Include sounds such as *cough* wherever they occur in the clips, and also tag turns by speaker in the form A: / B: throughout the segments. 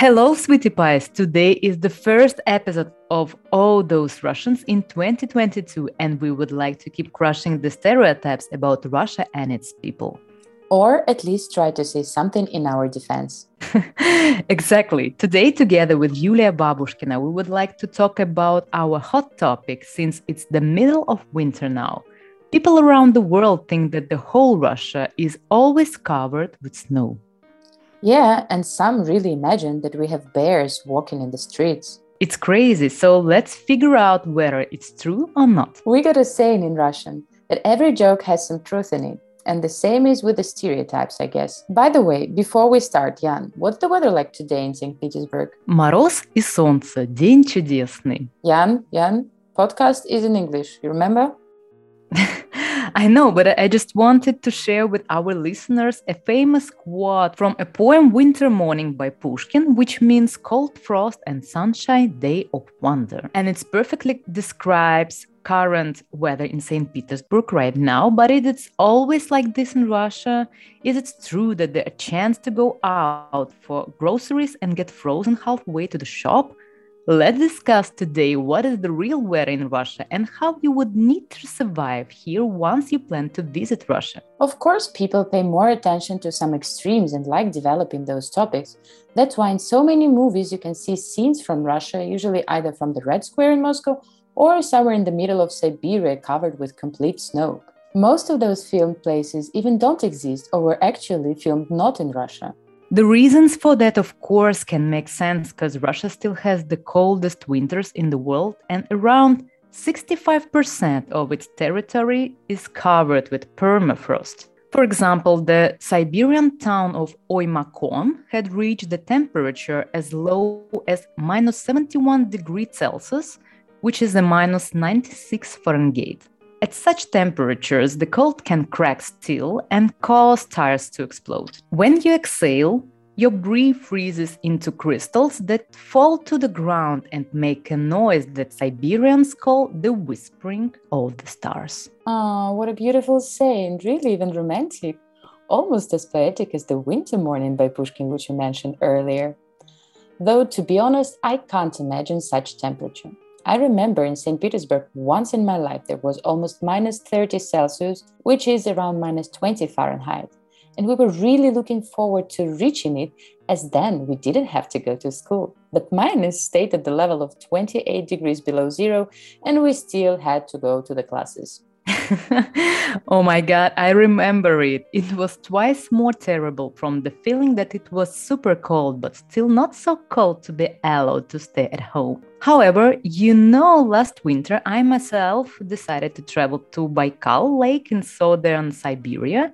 A: Hello, sweetie pies. Today is the first episode of All Those Russians in 2022, and we would like to keep crushing the stereotypes about Russia and its people.
B: Or at least try to say something in our defense. *laughs*
A: exactly. Today, together with Yulia Babushkina, we would like to talk about our hot topic since it's the middle of winter now. People around the world think that the whole Russia is always covered with snow.
B: Yeah, and some really imagine that we have bears walking in the streets.
A: It's crazy, so let's figure out whether it's true or not.
B: We got a saying in Russian that every joke has some truth in it. And the same is with the stereotypes, I guess. By the way, before we start, Jan, what's the weather like today in St. Petersburg?
A: Мороз и солнце. День чудесный.
B: Jan, Jan, podcast is in English, you remember? *laughs*
A: I know, but I just wanted to share with our listeners a famous quote from a poem Winter Morning by Pushkin, which means cold frost and sunshine, day of wonder. And it perfectly describes current weather in St. Petersburg right now, but it is always like this in Russia. Is it true that there a chance to go out for groceries and get frozen halfway to the shop? Let's discuss today what is the real weather in Russia and how you would need to survive here once you plan to visit Russia.
B: Of course, people pay more attention to some extremes and like developing those topics. That's why in so many movies you can see scenes from Russia, usually either from the Red Square in Moscow or somewhere in the middle of Siberia covered with complete snow. Most of those filmed places even don't exist or were actually filmed not in Russia.
A: The reasons for that, of course, can make sense because Russia still has the coldest winters in the world, and around 65% of its territory is covered with permafrost. For example, the Siberian town of Oymyakon had reached the temperature as low as minus 71 degrees Celsius, which is a minus 96 Fahrenheit. At such temperatures, the cold can crack steel and cause tires to explode. When you exhale, your breath freezes into crystals that fall to the ground and make a noise that Siberians call the whispering of the stars.
B: Oh, what a beautiful saying, really even romantic. Almost as poetic as the winter morning by Pushkin, which you mentioned earlier. Though, to be honest, I can't imagine such temperature. I remember in St. Petersburg once in my life there was almost minus 30 Celsius, which is around minus 20 Fahrenheit. And we were really looking forward to reaching it, as then we didn't have to go to school. But minus stayed at the level of 28 degrees below zero, and we still had to go to the classes. *laughs*
A: oh my god, I remember it. It was twice more terrible from the feeling that it was super cold, but still not so cold to be allowed to stay at home. However, you know, last winter I myself decided to travel to Baikal Lake in southern Siberia,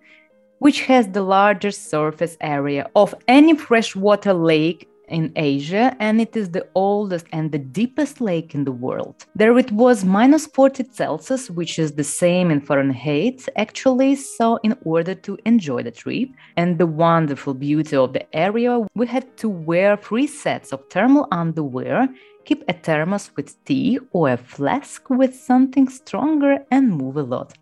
A: which has the largest surface area of any freshwater lake in Asia, and it is the oldest and the deepest lake in the world. There it was minus 40 Celsius, which is the same in Fahrenheit, actually. So, in order to enjoy the trip and the wonderful beauty of the area, we had to wear three sets of thermal underwear. Keep a thermos with tea or a flask with something stronger and move a lot.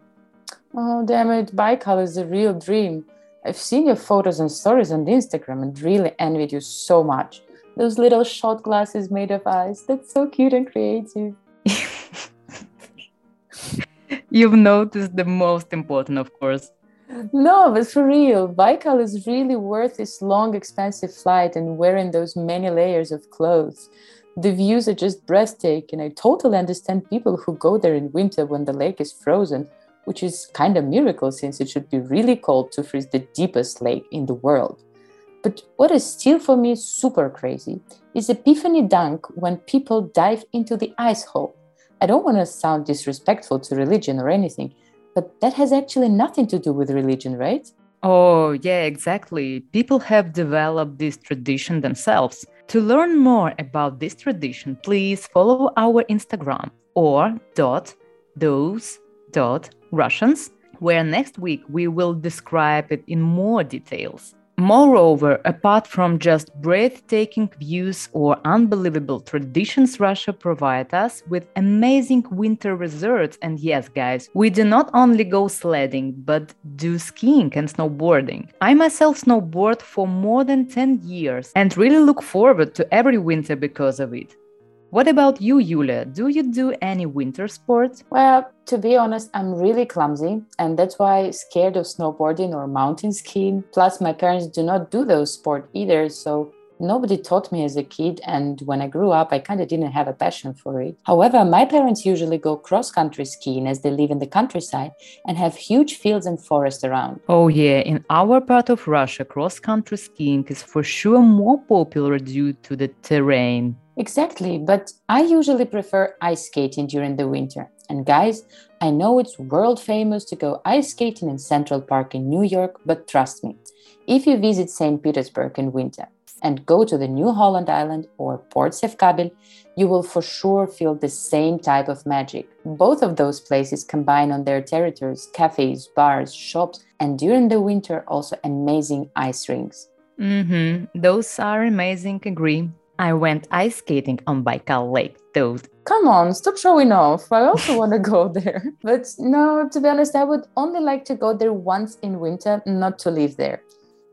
B: Oh, damn it, Baikal is a real dream. I've seen your photos and stories on Instagram and really envied you so much. Those little shot glasses made of ice, that's so cute and creative. *laughs*
A: You've noticed the most important, of course.
B: No, but for real, Baikal is really worth this long, expensive flight and wearing those many layers of clothes. The views are just breathtaking. I totally understand people who go there in winter when the lake is frozen which is kind of miracle since it should be really cold to freeze the deepest lake in the world. But what is still for me super crazy is Epiphany Dunk when people dive into the ice hole. I don't want to sound disrespectful to religion or anything, but that has actually nothing to do with religion, right?
A: Oh, yeah, exactly. People have developed this tradition themselves. To learn more about this tradition, please follow our Instagram or dot those dot Russians, where next week we will describe it in more details. Moreover, apart from just breathtaking views or unbelievable traditions, Russia provides us with amazing winter resorts. And yes, guys, we do not only go sledding, but do skiing and snowboarding. I myself snowboard for more than 10 years and really look forward to every winter because of it. What about you, Yulia? Do you do any winter sports?
B: Well, to be honest, I'm really clumsy, and that's why I'm scared of snowboarding or mountain skiing. Plus, my parents do not do those sports either, so nobody taught me as a kid. And when I grew up, I kind of didn't have a passion for it. However, my parents usually go cross country skiing as they live in the countryside and have huge fields and forests around.
A: Oh, yeah, in our part of Russia, cross country skiing is for sure more popular due to the terrain.
B: Exactly, but I usually prefer ice skating during the winter. And guys, I know it's world famous to go ice skating in Central Park in New York, but trust me, if you visit St. Petersburg in winter and go to the New Holland Island or Port Sevkabel, you will for sure feel the same type of magic. Both of those places combine on their territories cafes, bars, shops, and during the winter also amazing ice rinks.
A: Mm-hmm. Those are amazing, agree. I went ice skating on Baikal Lake, though.
B: Come on, stop showing off. I also *laughs* want to go there. But no, to be honest, I would only like to go there once in winter, not to live there.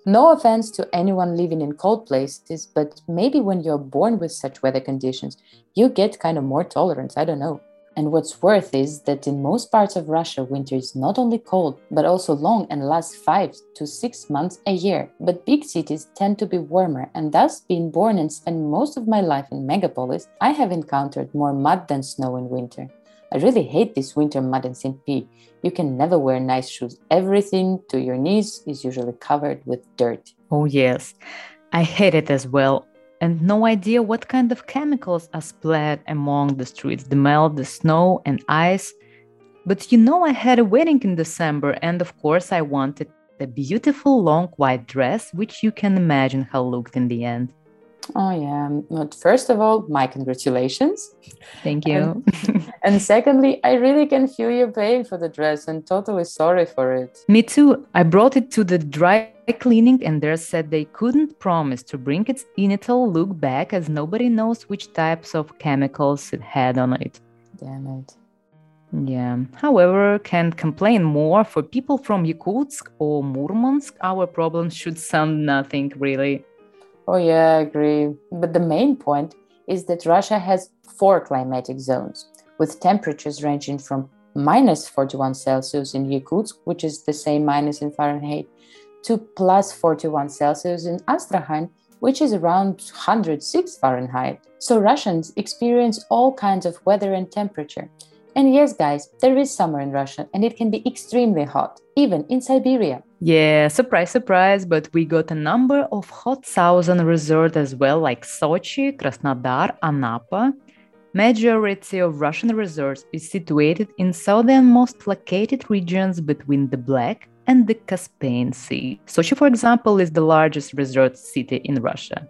B: No offense to anyone living in cold places, but maybe when you're born with such weather conditions, you get kind of more tolerance. I don't know. And what's worth is that in most parts of Russia, winter is not only cold, but also long and lasts five to six months a year. But big cities tend to be warmer, and thus, being born and spend most of my life in megapolis, I have encountered more mud than snow in winter. I really hate this winter mud in St. Pete. You can never wear nice shoes. Everything to your knees is usually covered with dirt.
A: Oh, yes. I hate it as well and no idea what kind of chemicals are splattered among the streets the melt, the snow, and ice. But you know, I had a wedding in December, and of course, I wanted a beautiful long white dress, which you can imagine how looked in the end.
B: Oh, yeah. But first of all, my congratulations.
A: Thank you.
B: And, *laughs* and, secondly, I really can feel you paying for the dress and totally sorry for it.
A: Me too. I brought it to the dry cleaning and they said they couldn't promise to bring its initial look back as nobody knows which types of chemicals it had on it.
B: Damn it.
A: Yeah. However, can't complain more. For people from Yakutsk or Murmansk, our problems should sound nothing really.
B: Oh, yeah, I agree. But the main point is that Russia has four climatic zones with temperatures ranging from minus 41 Celsius in Yakutsk, which is the same minus in Fahrenheit, to plus 41 Celsius in Astrakhan, which is around 106 Fahrenheit. So Russians experience all kinds of weather and temperature. And yes, guys, there is summer in Russia and it can be extremely hot, even in Siberia.
A: Yeah, surprise, surprise, but we got a number of hot southern resorts as well, like Sochi, Krasnodar, Anapa. Majority of Russian resorts is situated in southernmost located regions between the Black and the Caspian Sea. Sochi, for example, is the largest resort city in Russia.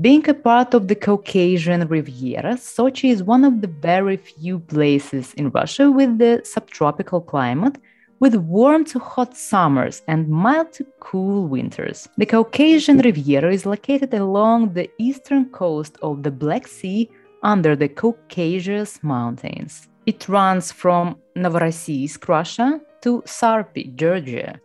A: Being a part of the Caucasian Riviera, Sochi is one of the very few places in Russia with the subtropical climate with warm to hot summers and mild to cool winters. The Caucasian Riviera is located along the eastern coast of the Black Sea under the Caucasus Mountains. It runs from Novorossiysk, Russia, to Sarpi, Georgia.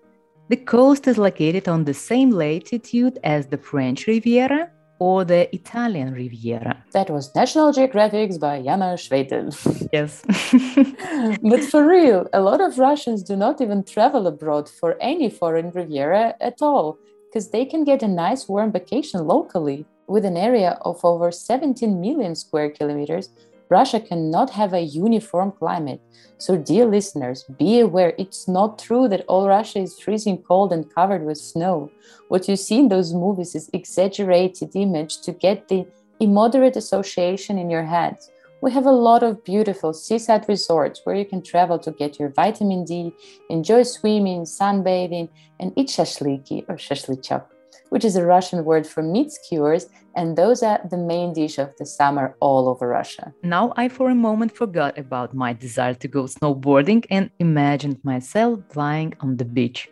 A: The coast is located on the same latitude as the French Riviera or the Italian Riviera.
B: That was National Geographic's by Jana Schwedel. *laughs*
A: Yes. *laughs*
B: but for real, a lot of Russians do not even travel abroad for any foreign Riviera at all, because they can get a nice warm vacation locally. With an area of over 17 million square kilometers, Russia cannot have a uniform climate. So, dear listeners, be aware it's not true that all Russia is freezing cold and covered with snow. What you see in those movies is exaggerated image to get the immoderate association in your head. We have a lot of beautiful seaside resorts where you can travel to get your vitamin D, enjoy swimming, sunbathing, and eat shashliki or shashlichok which is a Russian word for meat skewers, and those are the main dish of the summer all over Russia.
A: Now I for a moment forgot about my desire to go snowboarding and imagined myself lying on the beach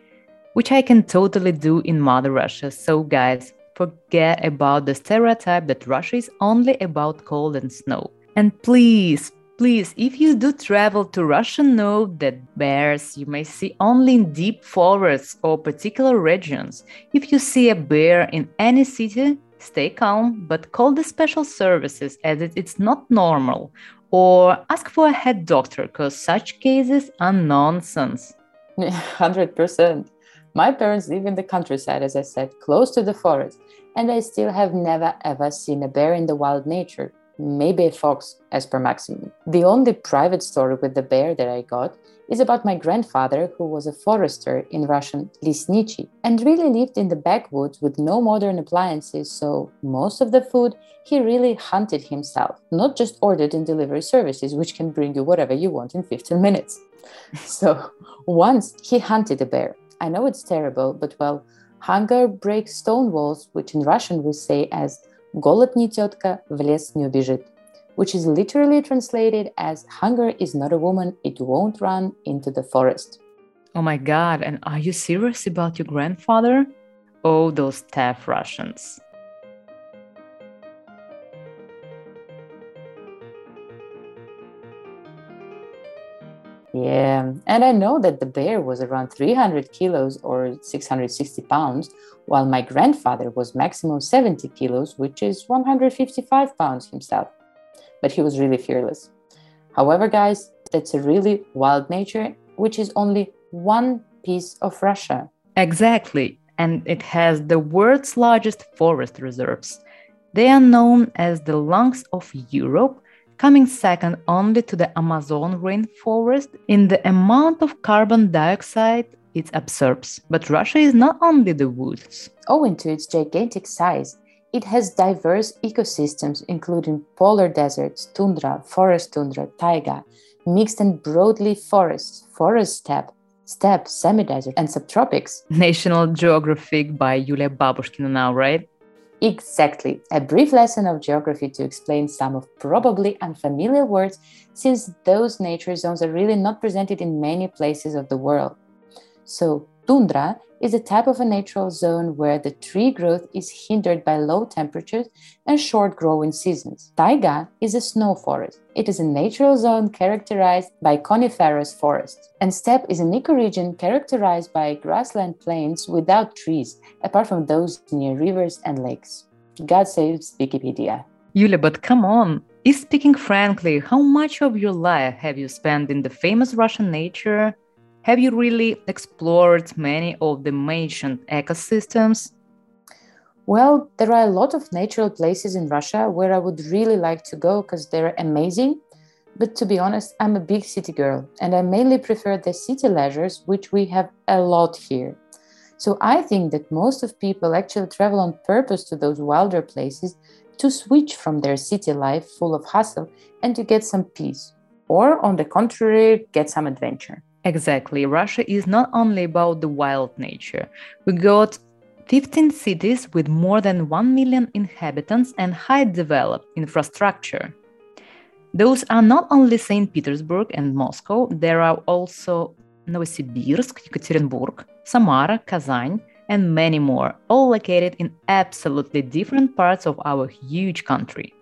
A: which I can totally do in Mother Russia. So, guys, forget about the stereotype that Russia is only about cold and snow. And please, please, if you do travel to Russia, know that bears you may see only in deep forests or particular regions. If you see a bear in any city, stay calm, but call the special services as it's not normal. Or ask for a head doctor, because such cases are nonsense. *laughs*
B: 100%. My parents live in the countryside, as I said, close to the forest, and I still have never ever seen a bear in the wild nature. Maybe a fox, as per maximum. The only private story with the bear that I got is about my grandfather, who was a forester in Russian Lisnichi and really lived in the backwoods with no modern appliances, so most of the food he really hunted himself, not just ordered in delivery services, which can bring you whatever you want in 15 minutes. *laughs* so once he hunted a bear. I know it's terrible, but well, hunger breaks stone walls, which in Russian we say as «голод не тетка, в лес не убежит», which is literally translated as hunger is not a woman, it won't run into the forest.
A: Oh my god, and are you serious about your grandfather? Oh, those tough Russians.
B: Yeah, and I know that the bear was around 300 kilos or 660 pounds, while my grandfather was maximum 70 kilos, which is 155 pounds himself. But he was really fearless. However, guys, that's a really wild nature, which is only one piece of Russia.
A: Exactly, and it has the world's largest forest reserves. They are known as the lungs of Europe coming second only to the Amazon rainforest in the amount of carbon dioxide it absorbs. But Russia is not only the woods.
B: Owing to its gigantic size, it has diverse ecosystems, including polar deserts, tundra, forest tundra, taiga, mixed and broadleaf forests, forest steppe, steppe, semi desert, and subtropics.
A: National Geographic by Yulia Babushkina now, right?
B: Exactly, a brief lesson of geography to explain some of probably unfamiliar words, since those nature zones are really not presented in many places of the world. So, tundra is a type of a natural zone where the tree growth is hindered by low temperatures and short growing seasons. Taiga is a snow forest. It is a natural zone characterized by coniferous forests. And steppe is an ecoregion characterized by grassland plains without trees, apart from those near rivers and lakes. God saves Wikipedia.
A: Yulia, but come on. Is speaking frankly, how much of your life have you spent in the famous Russian nature have you really explored many of the mentioned ecosystems?
B: Well, there are a lot of natural places in Russia where I would really like to go because they're amazing. But to be honest, I'm a big city girl and I mainly prefer the city leisures, which we have a lot here. So I think that most of people actually travel on purpose to those wilder places to switch from their city life full of hustle and to get some peace. Or, on the contrary, get some adventure.
A: Exactly. Russia is not only about the wild nature. We got 15 cities with more than 1 million inhabitants and high developed infrastructure. Those are not only St. Petersburg and Moscow, there are also Novosibirsk, Yekaterinburg, Samara, Kazan, and many more, all located in absolutely different parts of our huge country.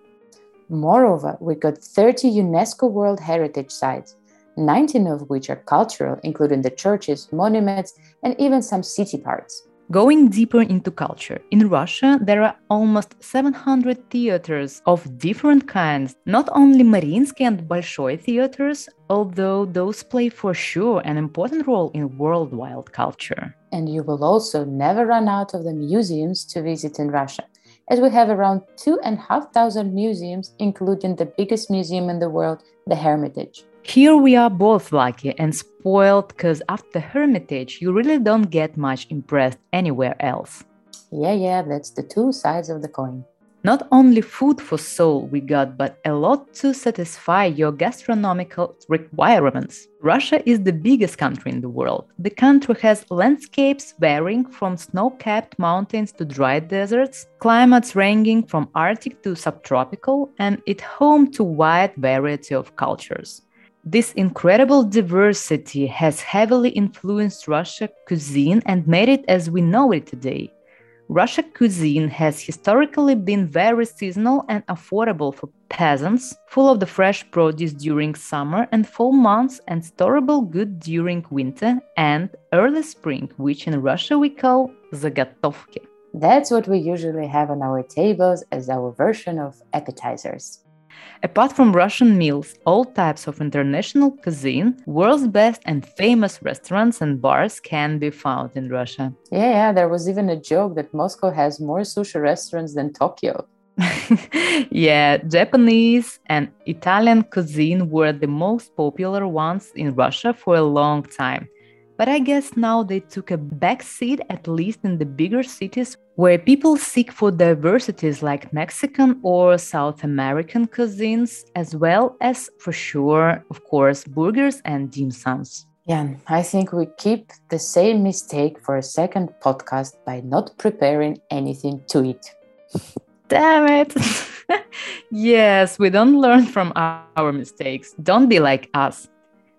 B: Moreover, we got 30 UNESCO World Heritage Sites, 19 of which are cultural, including the churches, monuments, and even some city parts.
A: Going deeper into culture, in Russia there are almost 700 theaters of different kinds, not only Mariinsky and Bolshoi theaters, although those play for sure an important role in worldwide culture.
B: And you will also never run out of the museums to visit in Russia, as we have around 2,500 museums, including the biggest museum in the world, the Hermitage.
A: Here we are both lucky and spoiled because after Hermitage, you really don't get much impressed anywhere else.
B: Yeah, yeah, that's the two sides of the coin.
A: Not only food for soul we got, but a lot to satisfy your gastronomical requirements. Russia is the biggest country in the world. The country has landscapes varying from snow capped mountains to dry deserts, climates ranging from Arctic to subtropical, and it's home to wide variety of cultures. This incredible diversity has heavily influenced Russia cuisine and made it as we know it today. Russia cuisine has historically been very seasonal and affordable for peasants, full of the fresh produce during summer and fall months and storable good during winter and early spring, which in Russia we call zagatovki.
B: That's what we usually have on our tables as our version of appetizers.
A: Apart from Russian meals, all types of international cuisine, world's best and famous restaurants and bars can be found in Russia.
B: Yeah, yeah, there was even a joke that Moscow has more sushi restaurants than Tokyo. *laughs*
A: yeah, Japanese and Italian cuisine were the most popular ones in Russia for a long time. But I guess now they took a back seat, at least in the bigger cities, where people seek for diversities like Mexican or South American cuisines, as well as, for sure, of course, burgers and dim sums.
B: Yeah, I think we keep the same mistake for a second podcast by not preparing anything to eat.
A: Damn it! *laughs* yes, we don't learn from our mistakes. Don't be like us.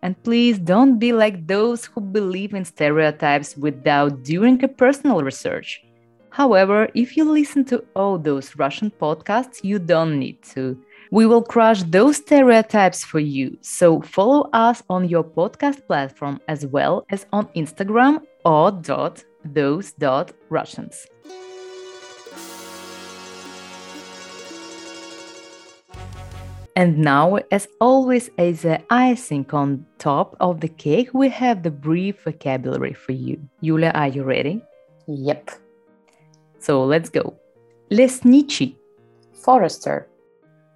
A: And please don't be like those who believe in stereotypes without doing a personal research. However, if you listen to all those Russian podcasts, you don't need to. We will crush those stereotypes for you. So follow us on your podcast platform as well as on Instagram or dot those dot Russians. And now, as always, as the icing on top of the cake, we have the brief vocabulary for you. Yulia, are you ready?
B: Yep.
A: So let's go. Лесничий.
B: Forester.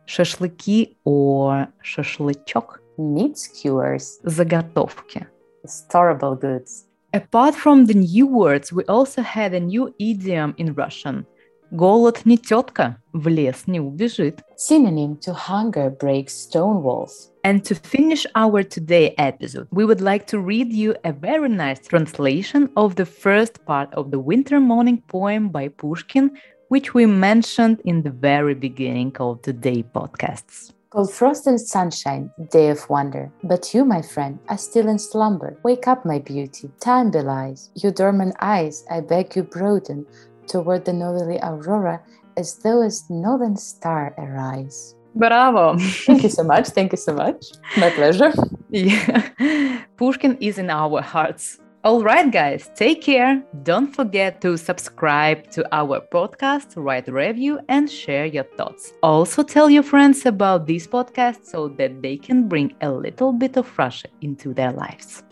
A: Шашлыки or шашлычок.
B: Meat skewers.
A: Заготовки.
B: Storable goods.
A: Apart from the new words, we also had a new idiom in Russian. Голод не тетка, в лес не убежит.
B: Synonym to hunger breaks stone walls.
A: And to finish our today episode, we would like to read you a very nice translation of the first part of the winter morning poem by Pushkin, which we mentioned in the very beginning of today podcasts.
B: Called Frost and Sunshine, Day of Wonder. But you, my friend, are still in slumber. Wake up, my beauty. Time belies. Your dormant eyes, I beg you, broaden toward the northerly aurora as though a northern star arise.
A: Bravo!
B: Thank you so much. Thank you so much. My pleasure.
A: Yeah. Pushkin is in our hearts. All right, guys, take care. Don't forget to subscribe to our podcast, write a review, and share your thoughts. Also, tell your friends about this podcast so that they can bring a little bit of Russia into their lives.